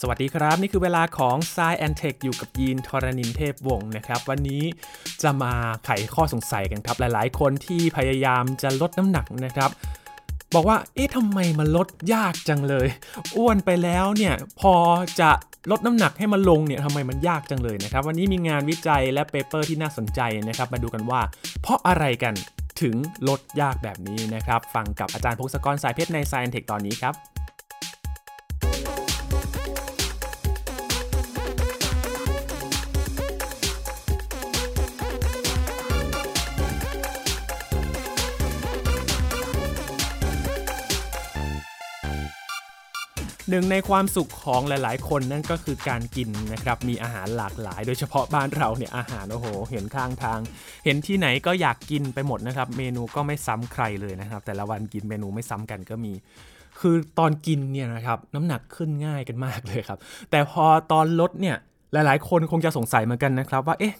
สวัสดีครับ นี่คือเวลาของ s ซแอนเทคอยู่กับยีนทรณินเทพวงศ์นะครับ วันนี้จะมาไขข้อสงสัยกันครับ หลายๆ คนที่พยายามจะลดน้ำหนักนะครับ บอกว่าเอ๊ะทำไมมันลดยากจังเลย อ้วนไปแล้วเนี่ยพอจะลดน้ำหนักให้มันลงเนี่ยทำไมมันยากจังเลยนะครับ วันนี้มีงานวิจัยและ paper ที่น่าสนใจนะครับ มาดูกันว่า เพราะอะไรกันถึงลดยากแบบนี้นะครับ ฟังกับอาจารย์พงศกรสายเพชรใน Science t ตอนนี้ครับ หนึ่งในความสุขของหลาย ๆ คนนั่นก็คือการกินนะครับ มีอาหารหลากหลาย โดยเฉพาะบ้านเราเนี่ยอาหารโอ้โห เห็นข้างทาง เห็นที่ไหนก็อยากกินไปหมดนะครับ เมนูก็ไม่ซ้ำใครเลยนะครับ แต่ละวันกินเมนูไม่ซ้ำกันก็มี คือตอนกินเนี่ยนะครับน้ำหนักขึ้นง่ายกันมากเลยครับ แต่พอตอนลดเนี่ยหลาย ๆ คนคงจะสงสัยเหมือนกันนะครับว่าเอ๊ะ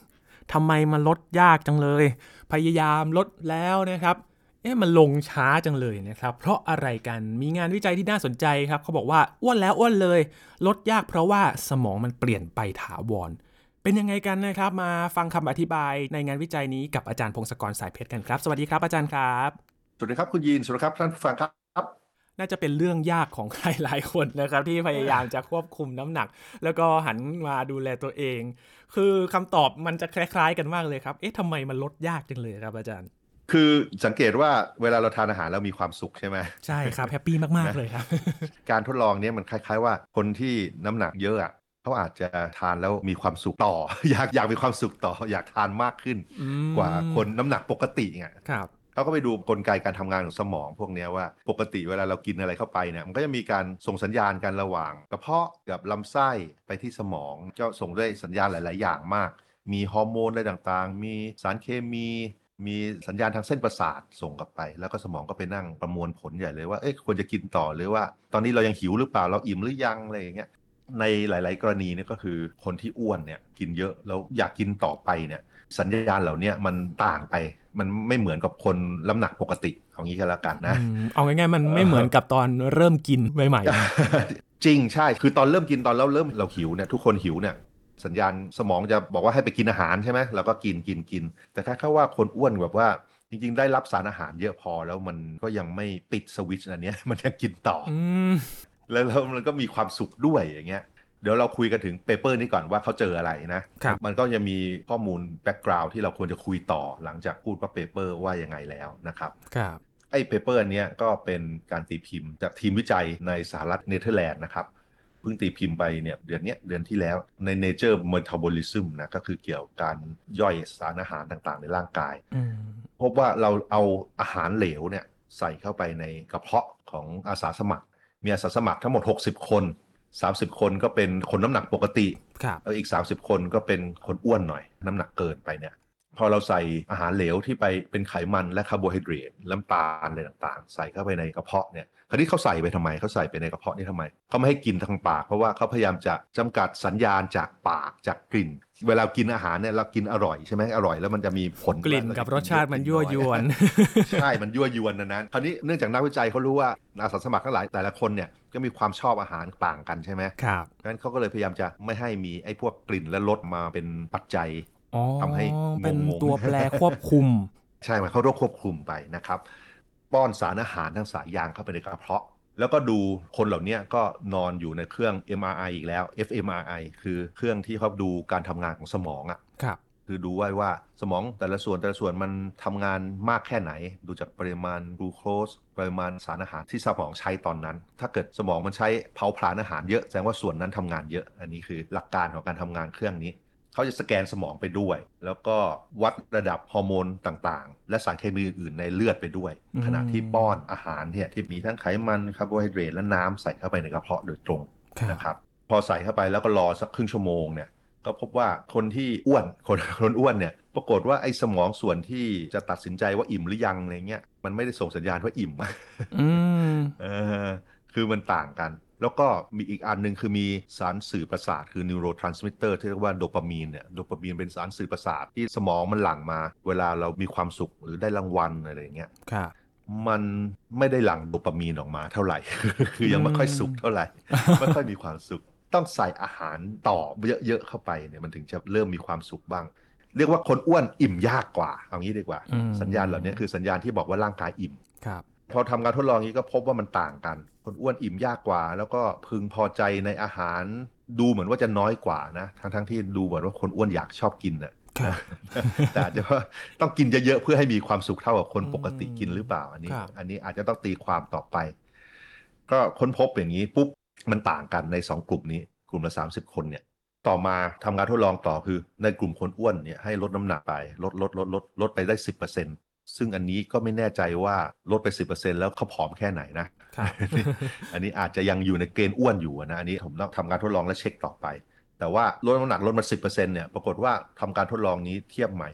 ทำไมมันลดยากจังเลย พยายามลดแล้วนะครับ เอ๊ะมันลงช้าจังเลยนะครับ เพราะอะไรกันมีงานวิจัยที่น่าสนใจครับเขาบอกว่าอ้วนแล้วอ้วนเลย ลดยากเพราะว่าสมองมันเปลี่ยนไปถาวรเป็นยังไงกันนะครับ มาฟังคำอธิบายในงานวิจัยนี้กับอาจารย์พงศกรสายเพชรกันครับ สวัสดีครับอาจารย์ครับ สวัสดีครับคุณยีนสวัสดีครับท่านผู้ฟังครับน่าจะเป็นเรื่องยากของใครหลายคนนะครับ ที่พยายามจะควบคุมน้ำหนัก แล้วก็หันมาดูแลตัวเอง คือคำตอบมันจะคล้ายๆกันมากเลยครับ เอ๊ะทำไมมันลดยากจังเลยครับอาจารย์ คือสังเกตว่าเวลาเราทานอาหารแล้วมีความสุขใช่ไหมใช่ครับแฮปปี้มาก ๆ เลยครับ การทดลองเนี้ยมันคล้าย ๆ ว่าคนที่น้ำหนักเยอะอะเขาอาจจะทานแล้วมีความสุขต่อ อยากอยากมีความสุขต่อ อยากทานมากขึ้นอืมกว่าคนน้ำหนักปกติไงครับเขาก็ไปดูกลไกการทำงานของสมองพวกเนี้ยว่าปกติเวลาเรากินอะไรเข้าไปเนี่ยมันก็จะมีการส่งสัญญาณกันระหว่างกระเพาะกับลำไส้ไปที่สมองก็ส่งด้วยสัญญาณหลาย ๆ อย่างมาก มีฮอร์โมนอะไรต่างๆ มีสารเคมี มีสัญญาณทางเส้นประสาทส่งกลับไป แล้วก็สมองก็ไปนั่งประมวลผลใหญ่เลยว่าเอ๊ะควรจะกินต่อหรือว่า ตอนนี้เรายังหิวหรือเปล่าเราอิ่มหรือยังอะไรอย่างเงี้ยในหลาย ๆ กรณีเนี่ยก็คือคนที่อ้วนเนี่ยกินเยอะแล้วอยากกินต่อไปเนี่ย สัญญาณเหล่าเนี้ยมันต่างไป มันไม่เหมือนกับคนน้ำหนักปกติเอางี้ก็แล้วกันนะอืมเอาง่าย ๆ มันไม่เหมือนกับตอนเริ่มกินใหม่จริงใช่ คือตอนเริ่มกินตอนเราเริ่มเราหิวเนี่ยทุกคนหิวเนี่ย สัญญาณสมองจะบอกว่าให้ไปกินอาหารใช่ไหมเราก็กินกินกิน แต่ถ้าเขาว่าคนอ้วนแบบว่าจริงๆ ได้รับสารอาหารเยอะพอแล้วมันก็ยังไม่ปิดสวิตช์อันเนี้ยมันยังกินต่อๆออืมแล้วแล้วมันก็มีความสุขด้วยอย่างเงี้ยเดี๋ยวเราคุยกันถึง paper นี้ก่อนว่าเขาเจออะไรนะครับมันก็จะมีข้อมูล background ที่เราควรจะคุยต่อหลังจากพูดว่า paper ว่ายังไงแล้วนะครับครับไอ้ paper อันเนี้ยก็เป็นการตีพิมพ์จากทีมวิจัยในสหรัฐเนเธอร์แลนด์นะครับเพิ่งตีพิมพ์ไปเนี่ยเดือนเนี้ยเดือนที่แล้วใน Nature Metabolism นะก็คือเกี่ยวกับการย่อยสารอาหารต่างๆ ในร่างกายอืมพบว่าเราเอาอาหารเหลวเนี่ยใส่เข้าไปในกระเพาะของอาสาสมัคร มีอาสาสมัครทั้งหมด 60 คน 30 คนก็เป็นคนน้ำหนักปกติครับแล้วอีก 30 คนก็เป็นคนอ้วนหน่อย น้ำหนักเกินไปเนี่ยพอเราใส่อาหารเหลวที่ไปเป็นไขมันและคาร์โบไฮเดรตน้ำตาลอะไรต่างๆ ใส่เข้าไปในกระเพาะเนี่ย คราวนี้เขาใส่ไปทำไมเขาใส่ไปในกระเพาะนี่ทำไมเขาไม่ให้กินทางปาก เพราะว่าเขาพยายามจะจำกัดสัญญาณจากปากจากกลิ่น เวลากินอาหารเนี่ยเรากินอร่อยใช่ไหมอร่อยแล้วมันจะมีผลกลิ่นกับรสชาติมันยั่วยวน ใช่มันยั่วยวนนะนะคราวนี้เนื่องจากนักวิจัยเขารู้ว่าอาสาสมัครทั้งหลายแต่ละคนเนี่ยก็มีความชอบอาหารต่างกันใช่ไหมครับงั้นเขาก็เลยพยายามจะไม่ให้มีไอ้พวกกลิ่นและรสมาเป็นปัจจัยอ๋อทำให้งงๆเป็นตัวแปรควบคุม ใช่ไหมเขาต้องควบคุมไปนะครับ ป้อนสารอาหารทั้งสายยางเข้าไปในกระเพาะ แล้วก็ดูคนเหล่านี้ก็นอนอยู่ในเครื่อง MRI อีกแล้ว fMRI คือเครื่องที่เขาดูการทำงานของสมองอะครับคือดูไว้ว่าสมองแต่ละส่วนแต่ละส่วนมันทำงานมากแค่ไหน ดูจากปริมาณกลูโคสปริมาณสารอาหารที่สมองใช้ตอนนั้น ถ้าเกิดสมองมันใช้เผาผลาญอาหารเยอะแสดงว่าส่วนนั้นทำงานเยอะ อันนี้คือหลักการของการทำงานเครื่องนี้ เขาจะสแกนสมองไปด้วย แล้วก็วัดระดับฮอร์โมนต่างๆ และสารเคมีอื่นๆในเลือดไปด้วยอืมขณะที่ป้อนอาหารเนี่ยที่มีทั้งไขมันคาร์โบไฮเดรตและน้ำใส่เข้าไปในกระเพาะโดยตรงครับนะครับพอใส่เข้าไปแล้วก็รอสักครึ่งชั่วโมงเนี่ยก็พบว่าคนที่อ้วนคนคนอ้วนเนี่ยปรากฏว่าไอ้สมองส่วนที่จะตัดสินใจว่าอิ่มหรือยังอะไรเงี้ยมันไม่ได้ส่งสัญญาณว่าอิ่มอืมเออคือมันต่างกัน แล้วก็มีอีกอันหนึ่งคือมีสารสื่อประสาท คือ neurotransmitter ที่เรียกว่าโดปามีนเนี่ยโดปามีนเป็นสารสื่อประสาทที่สมองมันหลั่งมา เวลาเรามีความสุขหรือได้รางวัลอะไรอย่างเงี้ยครับมันไม่ได้หลั่งโดปามีนออกมาเท่าไหร่ คือยังไม่ค่อยสุขเท่าไหร่ไม่ค่อยมีความสุข ต้องใส่อาหารต่อเยอะๆเข้าไปเนี่ยมันถึงจะเริ่มมีความสุขบ้างเรียกว่าคนอ้วนอิ่มยากกว่าเอางี้ดีกว่าอืมสัญญาณเหล่านี้คือสัญญาณที่บอกว่าร่างกายอิ่มครับ พอทำการทดลองนี้ก็พบว่ามันต่างกัน คนอ้วนอิ่มยากกว่า แล้วก็พึงพอใจในอาหารดูเหมือนว่าจะน้อยกว่านะ ทั้งทั้งๆที่ดูเหมือนว่าคนอ้วนอยากชอบกินน่ะครับแต่อาจจะว่าต้องกินเยอะๆเพื่อให้มีความสุขเท่ากับคนปกติกินหรือเปล่าอันนี้ครับอันนี้อาจจะต้องตีความต่อไป ก็ค้นพบอย่างนี้ปุ๊บมันต่างกันในสองกลุ่มนี้ กลุ่มละสามสิบคนเนี่ย ต่อมาทำการทดลองต่อคือ ในกลุ่มคนอ้วนเนี่ยให้ลดน้ำหนักไปลดลดลดลดลดไปได้สิบเปอร์เซ็น ซึ่งอันนี้ก็ไม่แน่ใจว่าลดไปสิบเปอร์เซ็นแล้วเขาผอมแค่ไหนนะครับอันนี้อาจจะยังอยู่ในเกณฑ์อ้วนอยู่นะ อันนี้ผมต้องทำการทดลองและเช็คต่อไป แต่ว่าลดน้ำหนักลดมา 10%เนี่ย ปรากฏว่าทำการทดลองนี้เทียบใหม่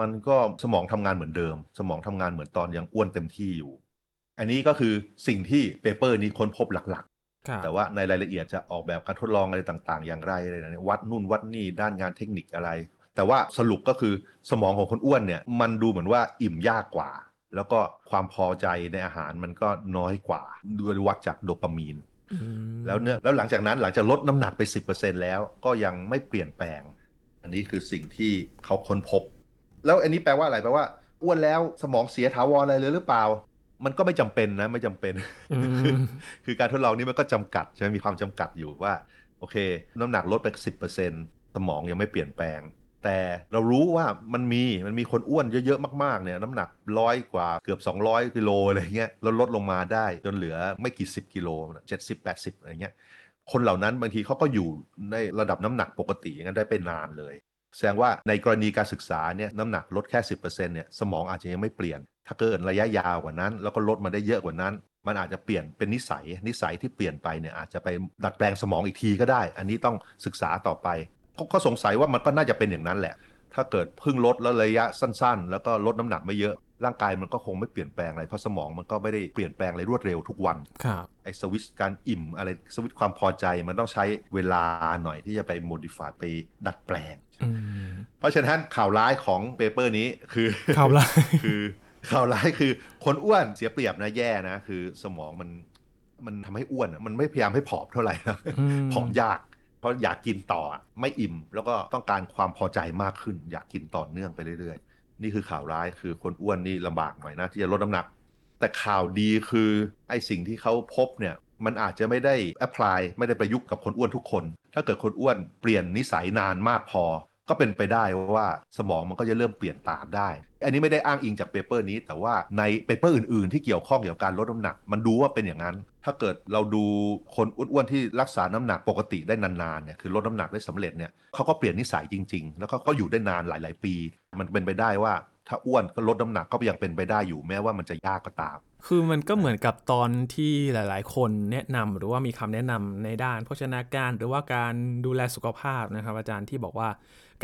มันก็สมองทำงานเหมือนเดิม สมองทำงานเหมือนตอนยังอ้วนเต็มที่อยู่ อันนี้ก็คือสิ่งที่ paper นี้ค้นพบหลักครับๆแต่ว่าในรายละเอียดจะออกแบบการทดลองอะไรต่าง ๆ อย่างไรอะไรนะวัดนู่นวัดนี่ด้านงานเทคนิคอะไร แต่ว่าสรุปก็คือสมองของคนอ้วนเนี่ยมันดูเหมือนว่าอิ่มยากกว่า แล้วก็ความพอใจในอาหารมันก็น้อยกว่าด้วยวัดจากโดปามีนอืมแล้วเนี่ยแล้วหลังจากนั้นหลังจากลดน้ำหนักไป 10%แล้วก็ยังไม่เปลี่ยนแปลง อันนี้คือสิ่งที่เขาค้นพบ แล้วอันนี้แปลว่าอะไรแปลว่าอ้วนแล้วสมองเสียถาวรอะไรเลยหรือเปล่า มันก็ไม่จำเป็นนะไม่จำเป็นอืมคือคือการทดลองนี้มันก็จำกัดใช่ไหมมีความจำกัดอยู่ว่า โอเค น้ำหนักลดไป 10%สมองยังไม่เปลี่ยนแปลง แต่เรารู้ว่ามันมีมันมีคนอ้วนเยอะๆมากๆเนี่ยน้ำหนักร้อยกว่าเกือบ 200กิโลอะไรเงี้ยแล้วลดลงมาได้จนเหลือไม่กี่สิบกิโล70 80อะไรเงี้ยคนเหล่านั้นบางทีเขาก็อยู่ในระดับน้ำหนักปกติอย่างนั้นได้เป็นนานเลย แสดงว่าในกรณีการศึกษาเนี่ยน้ำหนักลดแค่ 10%เนี่ยสมองอาจจะยังไม่เปลี่ยน ถ้าเกิดระยะยาวกว่านั้น แล้วก็ลดมาได้เยอะกว่านั้นมันอาจจะเปลี่ยนเป็นนิสัยนิสัยที่เปลี่ยนไปเนี่ยอาจจะไปดัดแปลงสมองอีกทีก็ได้ อันนี้ต้องศึกษาต่อไป เขาก็สงสัยว่ามันก็น่าจะเป็นอย่างนั้นแหละ ถ้าเกิดเพิ่งลดแล้วระยะสั้น ๆ แล้วก็ลดน้ำหนักไม่เยอะ ร่างกายมันก็คงไม่เปลี่ยนแปลงอะไร เพราะสมองมันก็ไม่ได้เปลี่ยนแปลงอะไรรวดเร็วทุกวันครับไอ้สวิตช์การอิ่มอะไรสวิตช์ความพอใจมันต้องใช้เวลาหน่อยที่จะไปโมดิฟายไปดัดแปลงอืมเพราะฉะนั้นข่าวร้ายของเปเปอร์นี้คือข่าวร้ายคือข่าวร้ายคือคนอ้วนเสียเปรียบนะแย่นะ คือสมองมันมันทำให้อ้วนอะมันไม่พยายามให้ผอมเท่าไหร่นะอืมผอมยาก เพราะอยากกินต่อไม่อิ่ม แล้วก็ต้องการความพอใจมากขึ้น อยากกินต่อเนื่องไปเรื่อยๆ นี่คือข่าวร้ายคือคนอ้วนนี่ลำบากหน่อยนะที่จะลดน้ำหนัก แต่ข่าวดีคือไอ้สิ่งที่เขาพบเนี่ยมันอาจจะไม่ได้แอพพลายไม่ได้ประยุกต์กับคนอ้วนทุกคน ถ้าเกิดคนอ้วนเปลี่ยนนิสัยนานมากพอ ก็เป็นไปได้ว่าสมองมันก็จะเริ่มเปลี่ยนตามได้ อันนี้ไม่ได้อ้างอิงจาก paper นี้ แต่ว่าใน paper อื่น ๆ ที่เกี่ยวข้องเกี่ยวกับการลดน้ำหนัก มันดูว่าเป็นอย่างนั้น ถ้าเกิดเราดูคนอ้วนๆที่รักษาน้ำหนักปกติได้นานๆเนี่ยคือลดน้ำหนักได้สำเร็จเนี่ยเขาก็เปลี่ยนนิสัยจริง ๆ แล้วก็ก็อยู่ได้นานหลาย ๆ ปี มันเป็นไปได้ว่าถ้าอ้วนก็ลดน้ำหนักก็ยังเป็นไปได้อยู่แม้ว่ามันจะยากก็ตาม คือมันก็เหมือนกับตอนที่หลาย ๆ คนแนะนำหรือว่ามีคำแนะนำในด้านโภชนาการ หรือว่าการดูแลสุขภาพนะครับอาจารย์ที่บอกว่า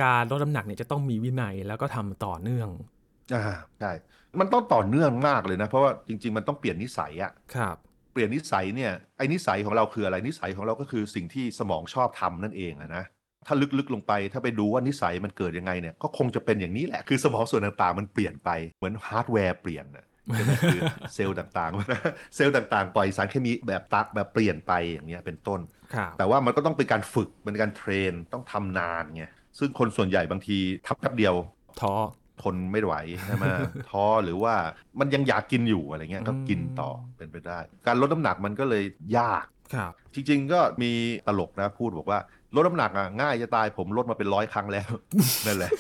การลดน้ำหนักเนี่ยจะต้องมีวินัยแล้วก็ทำต่อเนื่องอ่าใช่มันต้องต่อเนื่องมากเลยนะ เพราะว่าจริง ๆ มันต้องเปลี่ยนนิสัยอะครับ เปลี่ยนนิสัยเนี่ยไอ้นิสัยของเราคืออะไรนิสัยของเราก็คือสิ่งที่สมองชอบทำนั่นเองอะนะถ้าลึกๆลงไปถ้าไปดูว่านิสัยมันเกิดยังไงเนี่ยก็คงจะเป็นอย่างนี้แหละคือสมองส่วนต่างๆ มันเปลี่ยนไปเหมือนฮาร์ดแวร์เปลี่ยนนะใช่ไหมคือเซลล์ต่างๆ เซลล์ต่างๆ ปล่อยสารเคมีแบบตักแบบเปลี่ยนไปอย่างเงี้ยเป็นต้นครับแต่ว่ามันก็ต้องเป็นการฝึกเป็นการเทรนต้องทำนานไง ซึ่งคนส่วนใหญ่บางทีทำแป๊บเดียวท้อทนไม่ไหวใช่ไหมท้อหรือว่ามันยังอยากกินอยู่อะไรเงี้ยก็กินต่ออืมเป็นไปได้ การลดน้ำหนักมันก็เลยยากครับจริง ๆ ก็มีตลกนะพูดบอกว่าลดน้ำหนักอะง่ายจะตายผมลดมาเป็นร้อยครั้งแล้วนั่นแหละ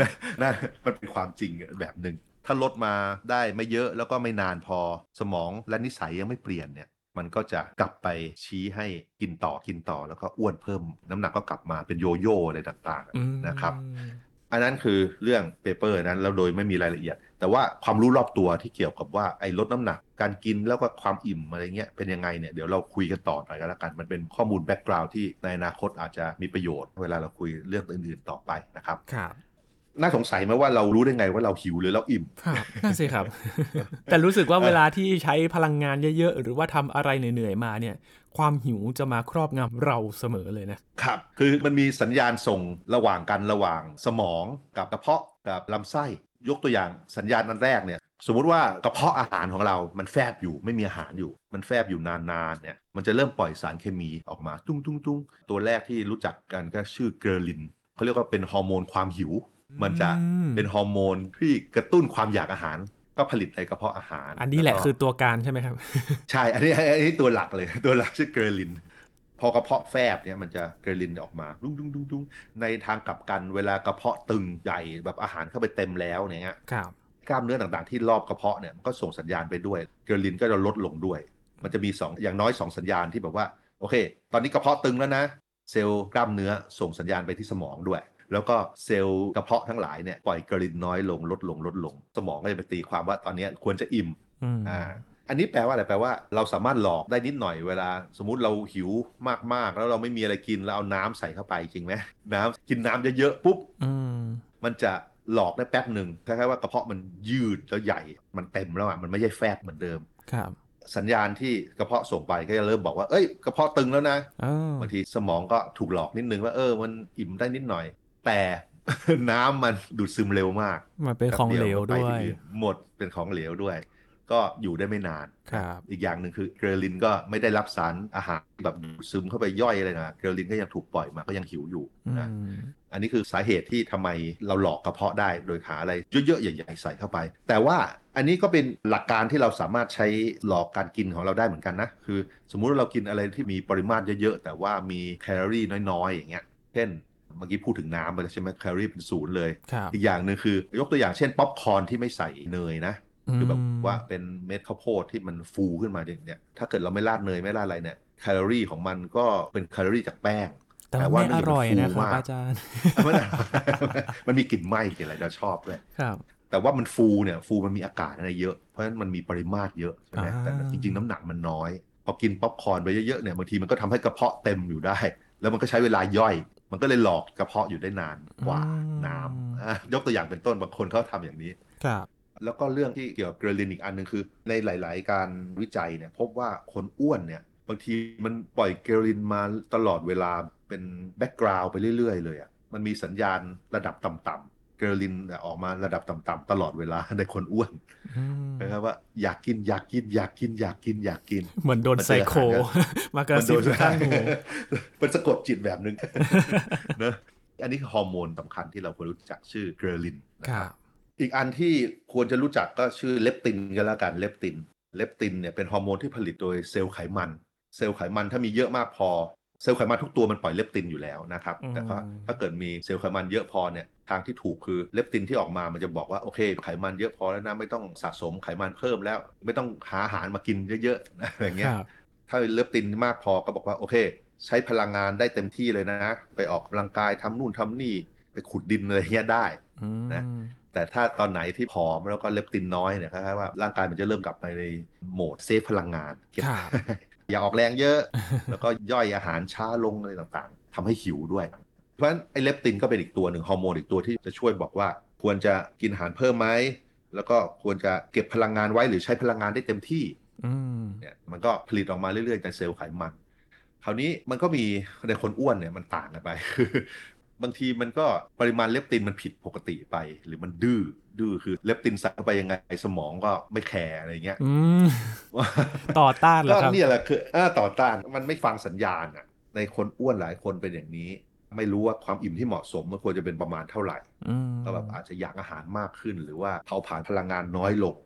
นะนะมันเป็นความจริงแบบหนึ่งถ้าลดมาได้ไม่เยอะแล้วก็ไม่นานพอสมองและนิสัยยังไม่เปลี่ยนเนี่ย มันก็จะกลับไปชี้ให้กินต่อกินต่อแล้วก็อ้วนเพิ่มน้ำหนักก็กลับมาเป็นโยโย่อะไรต่างอืมๆนะครับ อันนั้นคือเรื่อง paper นั้นแล้วโดยไม่มีรายละเอียด แต่ว่าความรู้รอบตัวที่เกี่ยวกับว่าไอ้ลดน้ำหนัก การกินแล้วก็ความอิ่มอะไรเงี้ยเป็นยังไงเนี่ยเดี๋ยวเราคุยกันต่อหน่อยก็แล้วกัน มันเป็นข้อมูล background ที่ในอนาคตอาจจะมีประโยชน์ เวลาเราคุยเรื่องอื่นๆต่อไปนะครับครับ น่าสงสัยไหมว่าเรารู้ได้ไงว่าเราหิวหรือเราอิ่มครับนั่นสิครับ แต่รู้สึกว่าเวลาที่ใช้พลังงานเยอะๆ หรือว่าทำอะไรเหนื่อยๆมาเนี่ย ความหิวจะมาครอบงำเราเสมอเลยนะครับ คือมันมีสัญญาณส่งระหว่างกันระหว่างสมองกับกระเพาะกับลำไส้ยกตัวอย่างสัญญาณอันแรกเนี่ยสมมุติว่ากระเพาะอาหารของเรา มันแฟบอยู่ไม่มีอาหารอยู่ มันแฟบอยู่นานๆเนี่ย มันจะเริ่มปล่อยสารเคมีออกมา ตุ้งตุ้งตุ้งตัวแรกที่รู้จักกันก็ชื่อเกอร์ลินเขาเรียกว่าเป็นฮอร์โมนความหิว มันจะอืมเป็นฮอร์โมนที่กระตุ้นความอยากอาหาร ก็ผลิตในกระเพาะอาหาร อันนี้แหละก็คือตัวการใช่ไหมครับ ใช่ อันนี้อันนี้ตัวหลักเลย ตัวหลักชื่อ ghrelin พอกระเพาะแฟบเนี่ยมันจะ ghrelin ออกมาดุ้งดุ้งดุ้งดุ้งในทางกลับกันเวลากระเพาะตึงใหญ่แบบอาหารเข้าไปเต็มแล้วเนี่ยครับกล้ามเนื้อต่างๆที่รอบกระเพาะเนี่ยมันก็ส่งสัญญาณไปด้วย ghrelin ก็จะลดลงด้วย มันจะมีสองอย่างน้อยสองสัญญาณที่แบบว่า โอเค ตอนนี้กระเพาะตึงแล้วนะ เซลล์กล้ามเนื้อส่งสัญญาณไปที่สมองด้วย แล้วก็เซลล์กระเพาะทั้งหลายเนี่ยปล่อย ghrelin น้อยลงลดลงลดลง สมองก็จะไปตีความว่าตอนนี้ควรจะอิ่มอืมอ่าอันนี้แปลว่าอะไรแปลว่าเราสามารถหลอกได้นิดหน่อยเวลา สมมุติเราหิวมากๆ แล้วเราไม่มีอะไรกินแล้วเอาน้ำใส่เข้าไปจริงไหมน้ำกินน้ำเยอะๆปุ๊บอืมมันจะหลอกได้แป๊บหนึ่งคล้ายๆว่ากระเพาะมันยืดแล้วใหญ่มันเต็มแล้วอะมันไม่ใช่แฟบเหมือนเดิมครับสัญญาณที่กระเพาะส่งไปก็จะเริ่มบอกว่า เอ้ย กระเพาะตึงแล้วนะเออบางทีสมองก็ถูกหลอกนิดนึงว่าเออ มันอิ่มได้นิดหน่อย แต่น้ำมันดูดซึมเร็วมาก มันเป็นของเหลวแป๊บด้ก็วไปยที่อื่นหมดเป็นของเหลวด้วย ก็อยู่ได้ไม่นานครับอีกอย่างหนึ่งคือเกรลินก็ไม่ได้รับสารอาหารแบบดูดซึมเข้าไปย่อยอะไรนะ เกรลินก็ยังถูกปล่อยมาก็ยังหิวอยู่อืนะมอันนี้คือสาเหตุที่ทำไมเราหลอกกระเพาะได้โดยหาอะไรเยอะๆใหญ่ๆใส่เข้าไป แต่ว่าอันนี้ก็เป็นหลักการที่เราสามารถใช้หลอกการกินของเราได้เหมือนกันนะ คือ สมมุติว่าเรากินอะไรที่มีปริมาตรเยอะๆ แต่ว่ามีแคลอรี่น้อยๆ อย่างเงี้ย เช่น เมื่อกี้พูดถึงน้ำไปแล้วใช่ไหมแคลอรี่เป็นศูนย์เลยครับอีกอย่างหนึ่งคือยกตัวอย่างเช่น ป๊อปคอร์นที่ไม่ใส่เนยนะคือแบบว่าเป็นเม็ดข้าวโพดที่มันฟูขึ้นมาอย่างเนี้ยถ้าเกิดเราไม่ราดเนยไม่ราดอะไรเนี่ยแคลอรี่ของมันก็เป็นแคลอรี่จากแป้งแต่แต่ว่าว่าไม่อร่อยมันนะฟูครับมากอาจารย์มันมันมีกลิ่นไหม้กลิ่นอะไรเราชอบด้วยครับ แต่ว่ามันฟูเนี่ยฟูมันมีอากาศอะไรเยอะ เพราะฉะนั้นมันมีปริมาตรเยอะใช่ไหมอ่าแต่จริง ๆ น้ำหนักมันน้อย พอกินป๊อปคอร์นไปเยอะๆเนี่ยบางทีมันก็ทำให้กระเพาะเต็มอยู่ได้ แล้วมันก็ใช้เวลาย่อย มันก็เลยหลอกกระเพาะอยู่ได้นานกว่าน้ำอะยกตัวอย่างเป็นต้นบางคนเขาทำอย่างนี้ครับแล้วก็เรื่องที่เกี่ยวกับเกรลินอีกอันหนึ่งคือ ในหลาย ๆ การวิจัยเนี่ยพบว่าคนอ้วนเนี่ยบางทีมันปล่อย ghrelin มาตลอดเวลาเป็น background ไปเรื่อย ๆ เลยอะมันมีสัญญาณระดับต่ำๆ ghrelin เนี่ยออกมาระดับต่ำๆตลอดเวลาในคนอ้วนอืมนะครับว่าอยากกินอยากกินอยากกินอยากกินอยากกิน เหมือนโดนมันไซเจออาหารโค มากระซิบมันโดนข้างหูมันสะกดจิตแบบหนึ่งเนอะอันนี้คือฮอร์โมนสำคัญที่เราควรรู้จักชื่อ ghrelin นะครับครับอีกอันที่ควรจะรู้จักก็ชื่อเลปตินกันแล้วกันเลปตินเลปตินเนี่ยเป็นฮอร์โมนที่ผลิตโดยเซลล์ไขมัน เซลล์ไขมันถ้ามีเยอะมากพอ เซลล์ไขมันทุกตัวมันปล่อยเลปตินอยู่แล้วนะครับอืมแต่ว่าถ้าเกิดมีเซลล์ไขมันเยอะพอเนี่ยทางที่ถูกคือเลปตินที่ออกมา มันจะบอกว่าโอเค ไขมันเยอะพอแล้วนะไม่ต้องสะสมไขมันเพิ่มแล้ว ไม่ต้องหาอาหารมากินเยอะๆนะอะไรเงี้ยครับถ้าเลปตินมากพอก็บอกว่าโอเค ใช้พลังงานได้เต็มที่เลยนะ ไปออกกำลังกายทำนู่นทำนี่ไปขุดดินอะไรเงี้ยได้อืมนะแต่ถ้าตอนไหนที่ผอมแล้วก็เลปตินน้อยเนี่ยคล้ายๆว่าร่างกายมันจะเริ่มกลับไปในโหมดเซฟพลังงานเก็บครับ อย่าออกแรงเยอะ แล้วก็ย่อยอาหารช้าลงอะไรต่างๆทำให้หิวด้วย เพราะฉะนั้นไอ้เลปตินก็เป็นอีกตัวหนึ่งฮอร์โมนอีกตัวที่จะช่วยบอกว่า ควรจะกินอาหารเพิ่มไหมแล้วก็ควรจะเก็บพลังงานไว้หรือใช้พลังงานได้เต็มที่อืมเนี่ยมันก็ผลิตออกมาเรื่อยๆในเซลล์ไขมัน คราวนี้มันก็มีในคนอ้วนเนี่ยมันต่างกันไป บางทีมันก็ปริมาณเลปตินมันผิดปกติไป หรือมันดื้อ ดื้อคือเลปตินใส่เข้าไปยังไงสมองก็ไม่แคร์อะไรเงี้ยอืมต่อต้านเหรก็อครับเนี่ยแหละคืออ่าต่อต้านมันไม่ฟังสัญญาณอะ ในคนอ้วนหลายคนเป็นอย่างนี้ ไม่รู้ว่าความอิ่มที่เหมาะสมมันควรจะเป็นประมาณเท่าไหร่อืมก็แบบอาจจะอยากอาหารมากขึ้น หรือว่าเผาผลาญพลังงานน้อยลง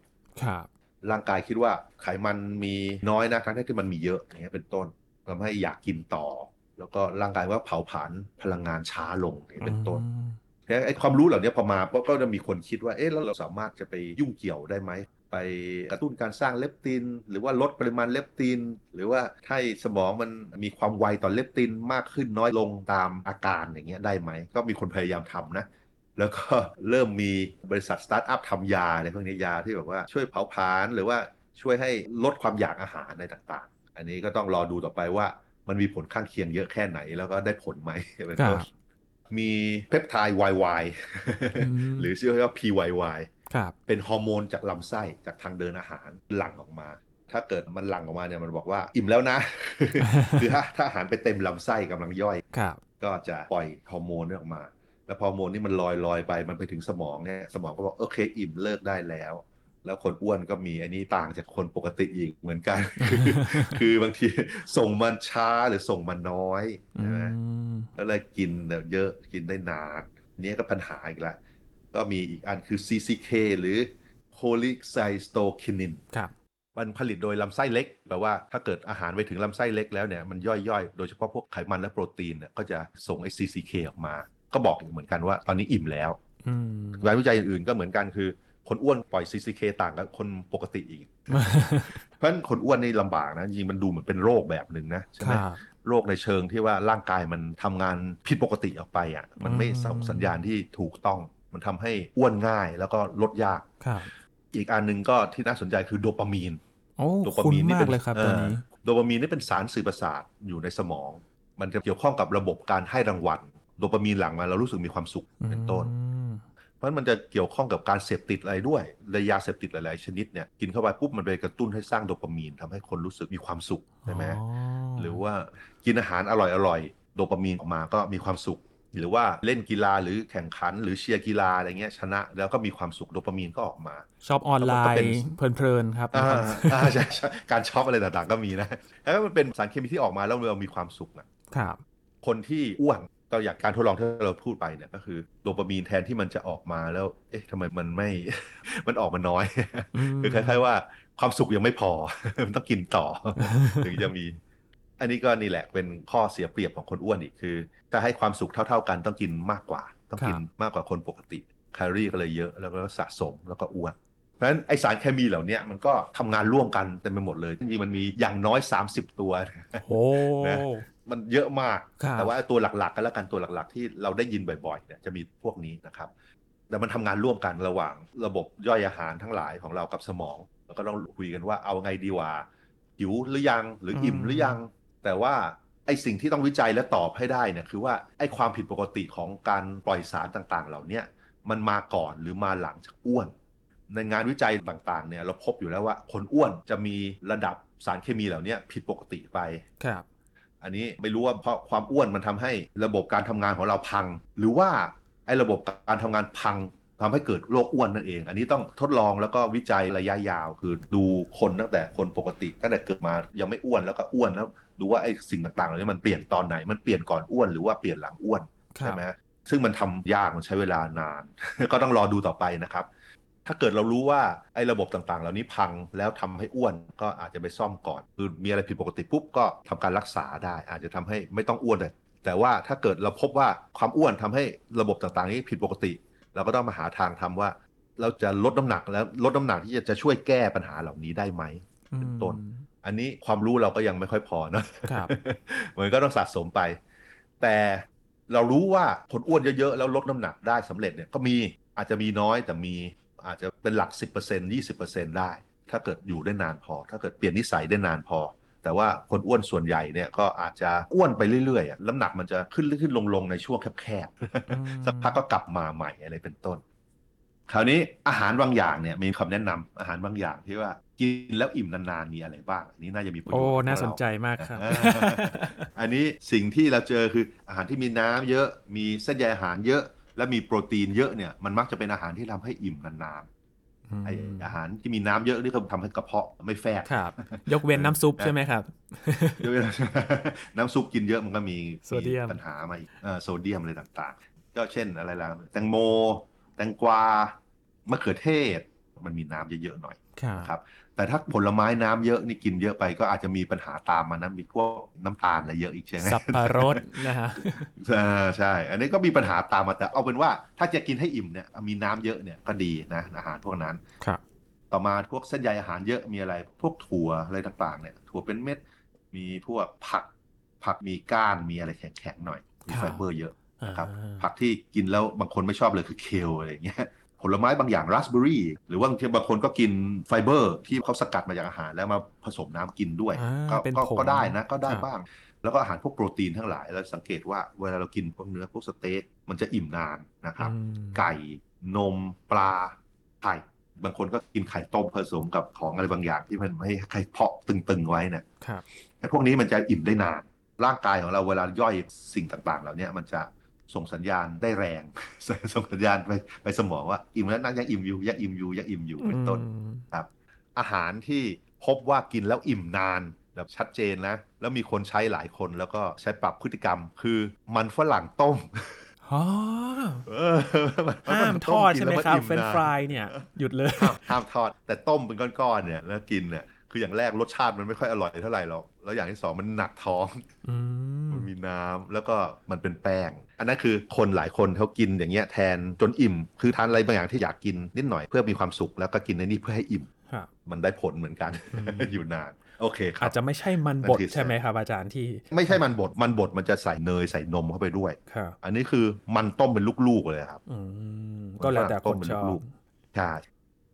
ครับร่างกายคิดว่าไขมันมีน้อยนะทั้งที่มันมีเยอะอย่างเงี้ยเป็นต้นทำให้อยากกินต่อ แล้วก็ร่างกายว่าเผาผลาญพลังงานช้าลงอย่างเงี้ยเป็นต้นอืมแค่ ไอ้ความรู้เหล่านี้พอมาก็จะมีคนคิดว่าเอ๊ะแล้วเราสามารถจะไปยุ่งเกี่ยวได้ไหมไปกระตุ้นการสร้างเลปติน หรือว่าลดปริมาณเลปติน หรือว่าให้สมองมันมีความไวต่อเลปตินมากขึ้นน้อยลงตามอาการอย่างเงี้ยได้ไหม ก็มีคนพยายามทำนะแล้วก็เริ่มมีบริษัทสตาร์ทอัพทำยาในพวกนี้ยาที่แบบว่าช่วยเผาผลาญหรือว่าช่วยให้ลดความอยากอาหารในต่าง ๆ อันนี้ก็ต้องรอดูต่อไปว่ามันมีผลข้างเคียงเยอะแค่ไหนแล้วก็ได้ผลไหมเป็นต้น มี peptide YY อืมหรือชื่อว่า PYY ครับเป็นฮอร์โมนจากลำไส้จากทางเดินอาหารหลั่งออกมา ถ้าเกิดมันหลั่งออกมาเนี่ยมันบอกว่าอิ่มแล้วนะ คือถ้าถ้าอาหารไปเต็มลำไส้กำลังย่อยครับก็จะปล่อยฮอร์โมนนี้ออกมา แล้วพอฮอร์โมนนี่มันลอยลอยไปมันไปถึงสมองเนี่ยสมองก็บอกโอเคอิ่มเลิกได้แล้ว แล้วคนอ้วนก็มีอันนี้ต่างจากคนปกติอีกเหมือนกัน คือคือบางทีส่งมันช้าหรือส่งมันน้อยอืใช่ไหมมก็เลยกินแบบเยอะกินได้นานอันนี้ก็ปัญหาอีกละ ก็มีอีกอันคือ CCK หรือ cholecystokinin ครับมันผลิตโดยลำไส้เล็กแปลว่าถ้าเกิดอาหารไปถึงลำไส้เล็กแล้วเนี่ยมันย่อยๆ โดยเฉพาะพวกไขมันและโปรตีนเนี่ยก็จะส่งไอ้ CCK ออกมา ก็บอกเหมือนกันว่าตอนนี้อิ่มแล้วอืมงานวิจัยอื่นๆก็เหมือนกันคือ คนอ้วนปล่อย CCK ต่างกับคนปกติอีก เพราะฉะนั้นคนอ้วนนี่ลำบากนะจริงๆมันดูเหมือนเป็นโรคแบบหนึ่งนะใช่คไหมรับโรคในเชิงที่ว่าร่างกายมันทำงานผิดปกติออกไปอะมันไม่อืมส่งสัญญาณที่ถูกต้อง มันทำให้อ้วนง่ายแล้วก็ลดยากครับอีกอันหนึ่งก็ที่น่าสนใจคือโดปามีนโอ้โดปาคุ้นมีนนี่มาเป็กนเลยครับเอ่ตัวอนี้โดปามีนนี่เป็นสารสื่อประสาทอยู่ในสมอง มันจะเกี่ยวข้องกับระบบการให้รางวัลโดปามีนหลังมาเรารู้สึกมีความสุขเป็นต้นอืม เพราะฉะนั้นมันจะเกี่ยวข้องกับการเสพติดอะไรด้วยเลยยาเสพติดหลาย ๆ ชนิดเนี่ยกินเข้าไปปุ๊บมันไปกระตุ้นให้สร้างโดปามีนทำให้คนรู้สึกมีความสุขใช่ไหมอ๋อหรือว่ากินอาหารอร่อยๆโดปามีนออกมาก็มีความสุข หรือว่าเล่นกีฬาหรือแข่งขันหรือเชียร์กีฬาอะไรเงี้ยชนะ แล้วก็มีความสุขโดปามีนก็ออกมาชอบออนไลก็เป็นน์เพลินๆครับอ่าอ่าใช่ใช่การช็อปอะไรต่าง ๆ ก็มีนะแล้วมันเป็นสารเคมีที่ออกมาแล้วเรามีความสุขนะครับคนที่อ้วน ก็อย่างการทดลองที่เราพูดไปเนี่ยก็คือโดปามีนแทนที่มันจะออกมาแล้ว เอ๊ะทำไมมันไม่ มันออกมาน้อยมคือคล้ายๆว่าความสุขยังไม่พอ มันต้องกินต่อ ถึงจะมี อันนี้ก็นี่แหละเป็นข้อเสียเปรียบของคนอ้วนอีกคือ ถ้าให้ความสุขเท่า ๆกันต้องกินมากกว่า ต้องกินมากกว่าคนปกติแคลอรี่ก็เลยเยอะแล้วก็สะสมแล้วก็อ้วนเพราะฉะนั้นไอสารเคมีเหล่าเนี้ยมันก็ทำงานร่วมกันเต็มไปหมดเลยจริงๆมันมีอย่างน้อย 30 ตัวโอ้นะ มันเยอะมากครับแต่ว่าตัวหลักๆกันแล้วกันตัวหลักๆ ที่เราได้ยินบ่อยๆเนี่ยจะมีพวกนี้นะครับ แต่มันทำงานร่วมกันระหว่างระบบย่อยอาหารทั้งหลายของเรากับสมองแล้วก็ต้องคุยกันว่าเอาไงดีว่าหิวหรือยังหรืออิ่มอืมหรือยัง แต่ว่าไอสิ่งที่ต้องวิจัยและตอบให้ได้เนี่ยคือว่าไอความผิดปกติของการปล่อยสารต่างๆ เหล่าเนี้ยมันมาก่อนหรือมาหลังจากอ้วน ในงานวิจัยต่างๆเนี่ยเราพบอยู่แล้วว่าคนอ้วนจะมีระดับสารเคมีเหล่านี้ผิดปกติไปครับ อันนี้ไม่รู้ว่าเพราะความอ้วนมันทำให้ระบบการทำงานของเราพัง หรือว่าไอ้ระบบการทำงานพังทำให้เกิดโรคอ้วนนั่นเอง อันนี้ต้องทดลองแล้วก็วิจัยระยะยาว คือดูคนตั้งแต่คนปกติตั้งแต่เกิดมายังไม่อ้วนแล้วก็อ้วนแล้วดูว่าไอ้สิ่งต่างๆเหล่านี้มันเปลี่ยนตอนไหนมันเปลี่ยนก่อนอ้วนหรือว่าเปลี่ยนหลังอ้วนใช่ไหมซึ่งมันทำยากมันใช้เวลานาน ก็ต้องรอดูต่อไปนะครับ ถ้าเกิดเรารู้ว่าไอ้ระบบต่างๆ เหล่านี้พังแล้วทำให้อ้วนก็อาจจะไปซ่อมก่อน คือมีอะไรผิดปกติปุ๊บก็ทำการรักษาได้ อาจจะทำให้ไม่ต้องอ้วนเลยแต่ว่าถ้าเกิดเราพบว่าความอ้วนทำให้ระบบต่างๆ นี้ผิดปกติ เราก็ต้องมาหาทางทำว่า เราจะลดน้ำหนักแล้วลดน้ำหนักที่จะจะช่วยแก้ปัญหาเหล่านี้ได้ไหมเป็นต้นอืมอันนี้ความรู้เราก็ยังไม่ค่อยพอเนอะครับมันก็ต้องสะสมไป แต่เรารู้ว่าคนอ้วนเยอะๆแล้วลดน้ำหนักได้สำเร็จเนี่ยก็มีอาจจะมีน้อยแต่มี อาจจะเป็นหลัก 10% 20%ได้ ถ้าเกิดอยู่ได้นานพอ ถ้าเกิดเปลี่ยนนิสัยได้นานพอ แต่ว่าคนอ้วนส่วนใหญ่เนี่ยก็อาจจะอ้วนไปเรื่อยๆอะน้ำหนักมันจะขึ้นขึ้นลงลงๆในช่วงแคบอืมๆสักพักก็กลับมาใหม่อะไรเป็นต้น คราวนี้อาหารบางอย่างเนี่ยมีคำแนะนำอาหารบางอย่างที่ว่ากินแล้วอิ่มนานๆมีอะไรบ้างอันนี้น่าจะมีประโยชโอ้น์กับน่าเราสนใจมากครับอ่าอันนี้สิ่งที่เราเจอคืออาหารที่มีน้ำเยอะมีเส้นใยอาหารเยอะ และมีโปรตีนเยอะเนี่ยมันมักจะเป็นอาหารที่ทำให้อิ่มนานๆไออาหารที่มีน้ำเยอะนี่ก็ทำให้กระเพาะไม่แฟบครับ ยกเว้นน้ำซุปใช่ไหมครับเยอะน้ำซุปกินเยอะมันก็มีโซเดียมปัญหามาอีกเอ่อโซเดียมอะไรต่างๆ ก็เช่นอะไรล่ะแตงโม แตงกวามะเขือเทศ มันมีน้ำเยอะๆหน่อยครับนะครับ แต่ถ้าผลไม้น้ำเยอะนี่กินเยอะไปก็อาจจะมีปัญหาตามมานะมีพวกน้ำตาลอะไรเยอะอีกใช่ไหมสับปะรดนะฮะอ่าใช่ อันนี้ก็มีปัญหาตามมาแต่เอาเป็นว่าถ้าจะกินให้อิ่มเนี่ยมีน้ำเยอะเนี่ยก็ดีนะอาหารพวกนั้นครับ ต่อมาพวกเส้นใยอาหารเยอะมีอะไร พวกถั่วอะไรต่างๆเนี่ย ถั่วเป็นเม็ดมีพวกผักผักมีก้านมีอะไรแข็งๆหน่อยมีครับไฟเบอร์เยอะนะครับอ่าผักที่กินแล้วบางคนไม่ชอบเลยคือ kale อะไรอย่างเงี้ย ผลไม้บางอย่างราสเบอร์รี่หรือว่าบางทีบางคนก็กินไฟเบอร์ที่เขาสกัดมาจากอาหารแล้วมาผสมน้ำกินด้วยอ่าก็เป็นก็ผงก็ได้นะก็ได้ครับบ้าง แล้วก็อาหารพวกโปรตีนทั้งหลายเราสังเกตว่าเวลาเรากินพวกเนื้อพวกสเต็กมันจะอิ่มนานนะครับอืมไก่นมปลาไข่บางคนก็กินไข่ต้มผสมกับของอะไรบางอย่างที่มันไม่ให้ไข่เพาะตึงๆไว้เนี่ยครับไอ้พวกนี้มันจะอิ่มได้นาน ร่างกายของเราเวลาย่อยสิ่งต่างๆ เหล่านี้มันจะ ส่งสัญญาณได้แรง ส่งสัญญาณไปไปสมองว่าอิ่มแล้วนะยังอิ่มอยู่ยังอิ่มอยู่ยังอิ่มอยู่เป็นต้นอืมครับ อาหารที่พบว่ากินแล้วอิ่มนานแบบชัดเจนนะ แล้วมีคนใช้หลายคนแล้วก็ใช้ปรับพฤติกรรม คือมันฝรั่งต้มอ๋อเออมันฝรั่งกินแล้วอิ่มนาน ห้ามทอดกินใช่ไหมครับ เฟรนช์ฟรายเนี่ยหยุดเลยห้ามห้ามทอดแต่ต้มเป็นก้อนๆเนี่ยแล้วกินเนี่ยคืออย่างแรกรสชาติมันไม่ค่อยอร่อยเท่าไหร่หรอก แล้วอย่างที่สองมันหนักท้องอืมมันมีน้ำแล้วก็มันเป็นแป้ง อันนั้นคือคนหลายคนเขากินอย่างเงี้ยแทนจนอิ่ม คือทานอะไรบางอย่างที่อยากกินนิดหน่อยเพื่อมีความสุขแล้วก็กินในนี่เพื่อให้อิ่มครับมันได้ผลเหมือนกันอืมอยู่นานโอเคครัอาบจจะไม่ใช่มันบดนั่นคือใช่ไหมครับอาจารย์ที่ ไม่ใช่มันบดมันบดมันจะใส่เนยใส่นมเข้าไปด้วยครับอันนี้คือมันต้มเป็นลูกๆเลยครับอืมก็แล้วแต่คนชอบลูกใช่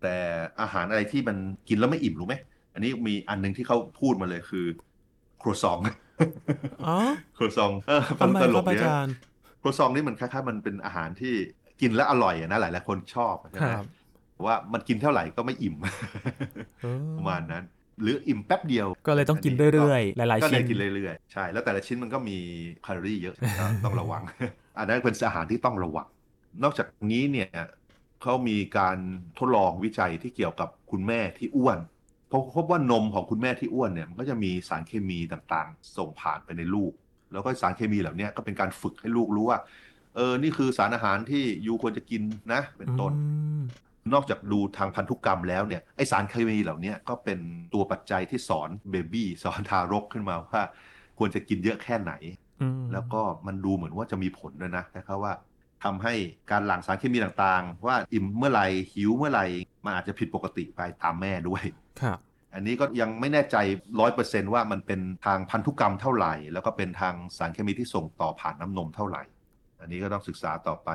แต่อาหารอะไรที่มันกินแล้วไม่อิ่มรู้ไหมอันนี้มีอันหนึงที่เขาพูดมาเลยคือ ครัวซองอ๋อครัวซองเออทำไมตลครักบอาเนี่ยจารย์ครัวซองนี่มันคล้ายๆมันเป็นอาหารที่กินแล้วอร่อยอะนะหลายๆคนชอบใช่คไหมรับว่ามันกินเท่าไหร่ก็ไม่อิ่มเออประมาณนั้น หรืออิ่มแป๊บเดียว ก็เลยต้องกินเรื่อยๆ หลายก็ๆเลชิ้ยนกินเรื่อยๆ ใช่ แล้วแต่ละชิ้นมันก็มีแคลอรี่เยอะก็ต้องระวัง อันนั้นเป็นอาหารที่ต้องระวัง นอกจากนี้เนี่ยเขามีการทดลองวิจัยที่เกี่ยวกับคุณแม่ที่อ้วน พบพบว่านมของคุณแม่ที่อ้วนเนี่ยมันก็จะมีสารเคมีต่างๆ ส่งผ่านไปในลูก แล้วก็สารเคมีเหล่านี้ก็เป็นการฝึกให้ลูกรู้ว่า เออ นี่คือสารอาหารที่ยูควรจะกินนะ เป็นต้นอืมนอกจากดูทางพันธุกรรมแล้วเนี่ย ไอสารเคมีเหล่านี้ก็เป็นตัวปัจจัยที่สอนเบบี้สอนทารกขึ้นมาว่า ควรจะกินเยอะแค่ไหนอืมแล้วก็มันดูเหมือนว่าจะมีผลด้วยนะนะครับว่าทำให้การหลั่งสารเคมีต่างๆ ว่าอิ่มเมื่อไหร่หิวเมื่อไหร่ มันอาจจะผิดปกติไปตามแม่ด้วยครับอันนี้ก็ยังไม่แน่ใจร้อยเปอร์เซนว่ามันเป็นทางพันธุกรรมเท่าไหร่ แล้วก็เป็นทางสารเคมีที่ส่งต่อผ่านน้ำนมเท่าไหร่ อันนี้ก็ต้องศึกษาต่อไป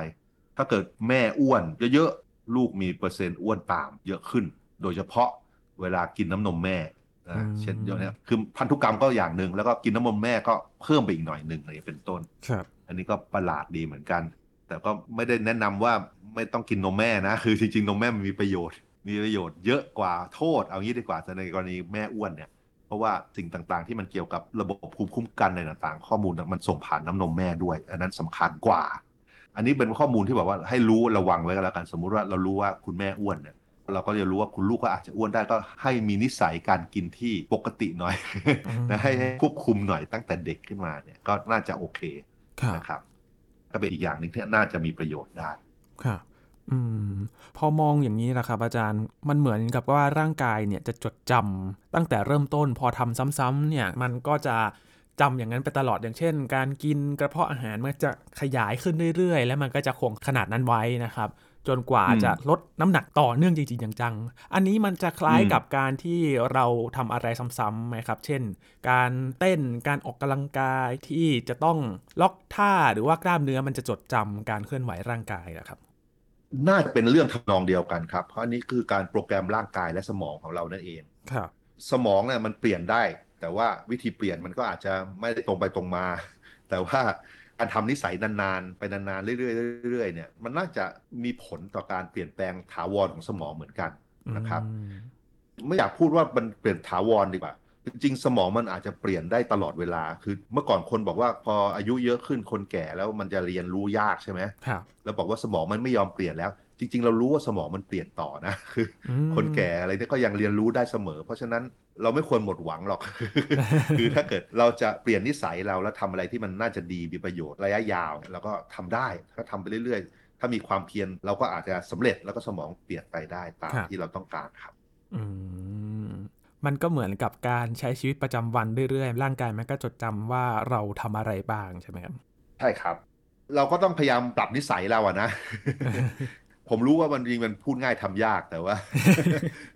ถ้าเกิดแม่อ้วนเยอะๆ ลูกมีเปอร์เซ็นต์อ้วนตามเยอะขึ้น โดยเฉพาะเวลากินน้ำนมแม่นะเช่นเดี๋ยวนี้คือพันธุกรรมก็อย่างหนึ่งแล้วก็กินน้ำนมแม่ก็เพิ่มไปอีกหน่อยหนึ่งอะไรอย่างเงี้ยเป็นต้นครับอันนี้ก็ประหลาดดีเหมือนกัน แต่ก็ไม่ได้แนะนำว่าไม่ต้องกินนมแม่นะ คือจริงๆนมแม่มันมีประโยชน์ มีประโยชน์เยอะกว่าโทษ เอางี้ดีกว่าแต่ในกรณีแม่อ้วนเนี่ย เพราะว่าสิ่งต่างๆ ที่มันเกี่ยวกับระบบภูมิคุ้มกันในต่างๆ ข้อมูลมันส่งผ่านน้ำนมแม่ด้วย อันนั้นสำคัญกว่า อันนี้เป็นข้อมูลที่แบบว่าให้รู้ระวังไว้ก็แล้วกันสมมุติว่าเรารู้ว่าคุณแม่อ้วนเนี่ยเราก็จะรู้ว่าคุณลูกก็อาจจะอ้วนได้ก็ให้มีนิสัยการกินที่ปกติหน่อยอืมนะให้ให้ควบคุมหน่อยตั้งแต่เด็กขึ้นมาเนี่ยก็น่าจะโอเคครับนะครับก็เป็นอีกอย่างหนึ่งที่น่าจะมีประโยชน์ได้ครับ อืมพอมองอย่างนี้นะครับอาจารย์มันเหมือนกับว่าร่างกายเนี่ยจะจดจำตั้งแต่เริ่มต้นพอทำซ้ำๆเนี่ยมันก็จะจำอย่างนั้นไปตลอดอย่างเช่น การกินกระเพาะอาหารมันจะขยายขึ้นเรื่อยๆ แล้วมันก็จะคงขนาดนั้นไว้นะครับ จนกว่าจะลดน้ำหนักต่อเนื่องจริงๆอย่างจังอันนี้มันจะคล้ายกับการที่เราทำอะไรซ้ำๆไหมครับ เช่น การเต้นการออกกำลังกายที่จะต้องล็อกท่าหรือว่ากล้ามเนื้อมันจะจดจำการเคลื่อนไหวร่างกายนะครับ น่าจะเป็นเรื่องทำนองเดียวกันครับ เพราะอันนี้คือการโปรแกรมร่างกายและสมองของเรานั่นเองครับสมองเนี่ยมันเปลี่ยนได้ แต่ว่าวิธีเปลี่ยนมันก็อาจจะไม่ได้ตรงไปตรงมา แต่ว่าการทำนิสัยนานๆ ไปนานๆ เรื่อยๆเรื่อยๆเนี่ยมันน่าจะมีผลต่อการเปลี่ยนแปลงถาวรของสมองเหมือนกันนะครับอืมไม่อยากพูดว่ามันเปลี่ยนถาวรดีกว่า จริงๆ สมองมันอาจจะเปลี่ยนได้ตลอดเวลา คือเมื่อก่อนคนบอกว่าพออายุเยอะขึ้นคนแก่แล้วมันจะเรียนรู้ยากใช่ไหมครับแล้วบอกว่าสมองมันไม่ยอมเปลี่ยนแล้ว จริง ๆ เรารู้ว่าสมองมันเปลี่ยนต่อนะคืออืมคนแก่อะไรเนี่ยก็ยังเรียนรู้ได้เสมอ เพราะฉะนั้นเราไม่ควรหมดหวังหรอก คือถ้าเกิดเราจะเปลี่ยนนิสัยเราแล้วทำอะไรที่มันน่าจะดีมีประโยชน์ระยะยาวเราก็ทำได้ถ้าทำไปเรื่อยๆ ถ้ามีความเพียรเราก็อาจจะสำเร็จแล้วก็สมองเปลี่ยนไปได้ตามครับที่เราต้องการครับ อืม มันก็เหมือนกับการใช้ชีวิตประจำวันเรื่อยๆ ร่างกายมันก็จดจำว่าเราทำอะไรบ้างใช่ไหมครับ ใช่ครับ เราก็ต้องพยายามปรับนิสัยเราอะนะ ผมรู้ว่ามันจริงมันพูดง่ายทำยากแต่ว่า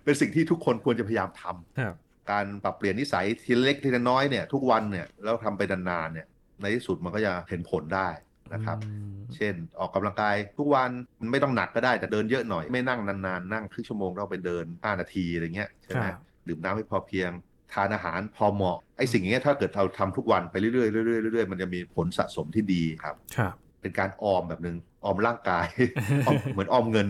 เป็นสิ่งที่ทุกคนควรจะพยายามทำครับการปรับเปลี่ยนนิสัยทีละเล็กทีละน้อยเนี่ยทุกวันเนี่ยแล้วทำไปนานๆเนี่ย ในที่สุดมันก็จะเห็นผลได้นะครับอืมเช่นออกกำลังกายทุกวันไม่ต้องหนักก็ได้แต่เดินเยอะหน่อย ไม่นั่งนานๆ นั่งครึ่งชั่วโมงเราไปเดิน5นาทีอะไรเงี้ยใช่ไหมครับ ดื่มน้ำให้พอเพียง ทานอาหารพอเหมาะไอ้สิ่งอย่างเงี้ยถ้าเกิดเราทำทุกวันไปเรื่อยๆเรื่อยๆเรื่อยๆมันจะมีผลสะสมที่ดีครับครับ เป็นการออมแบบหนึ่งออมร่างกายออมเหมือนออมเงิน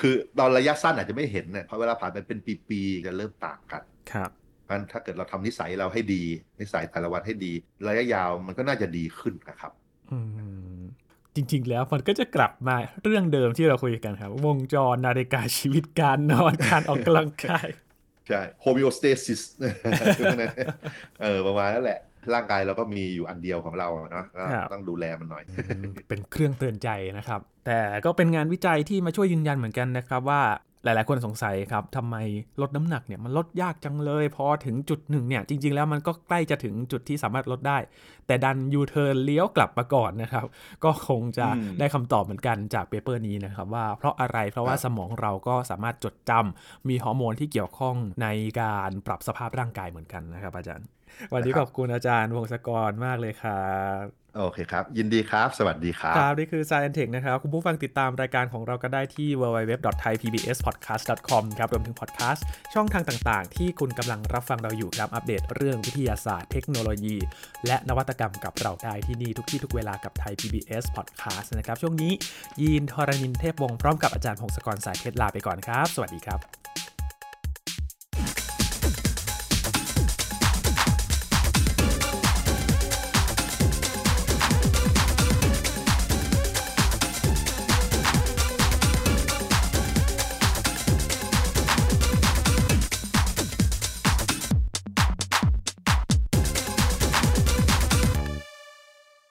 คือตอนระยะสั้นอาจจะไม่เห็นเนี่ยพอเวลาผ่านไปเป็นปีๆก็เริ่มต่างกันครับเพราะฉะนั้นถ้าเกิดเราทำนิสัยเราให้ดี นิสัยแต่ละวันให้ดีระยะยาวมันก็น่าจะดีขึ้นนะครับอืมจริง ๆ แล้วมันก็จะกลับมาเรื่องเดิมที่เราคุยกันครับ วงจรนาฬิกาชีวิตการนอนการออกกำลังกาย ใช่ homeostasis เออประมาณนั้นแหละ ร่างกายเราก็มีอยู่อันเดียวของเราอะเนาะก็ครับต้องดูแลมันหน่อย เป็นเครื่องเตือนใจนะครับ แต่ก็เป็นงานวิจัยที่มาช่วยยืนยันเหมือนกันนะครับว่า หลายๆ คนสงสัยครับทำไมลดน้ำหนักเนี่ยมันลดยากจังเลย พอถึงจุดหนึ่งเนี่ยจริง ๆ แล้วมันก็ใกล้จะถึงจุดที่สามารถลดได้ แต่ดันยูเทิร์นเลี้ยวกลับมาก่อนนะครับ ก็คงจะอืมได้คำตอบเหมือนกันจาก paper นี้นะครับว่าเพราะอะไรเพราะว่าครับสมองเราก็สามารถจดจำมีฮอร์โมนที่เกี่ยวข้องในการปรับสภาพร่างกายเหมือนกันนะครับอาจารย์ วันนี้ขอบคุณอาจารย์วงศกรมากเลยครับ โอเคครับ ยินดีครับ สวัสดีครับ ครับ นี่คือ Science Tech นะครับ คุณผู้ฟังติดตามรายการของเราก็ได้ที่ www.thaipbspodcast.com ครับ รวมถึงพอดแคสต์ช่องทางต่าง ๆ ที่คุณกำลังรับฟังเราอยู่ครับ อัปเดตเรื่องวิทยาศาสตร์เทคโนโลยี และนวัตกรรมกับเราได้ที่นี่ทุกที่ทุกเวลากับไทย PBS Podcast นะครับ ช่วงนี้ ยีนทรณินเทพวงศ์พร้อมกับอาจารย์พงศกรสายเพชรลาไปก่อนครับ สวัสดีครับ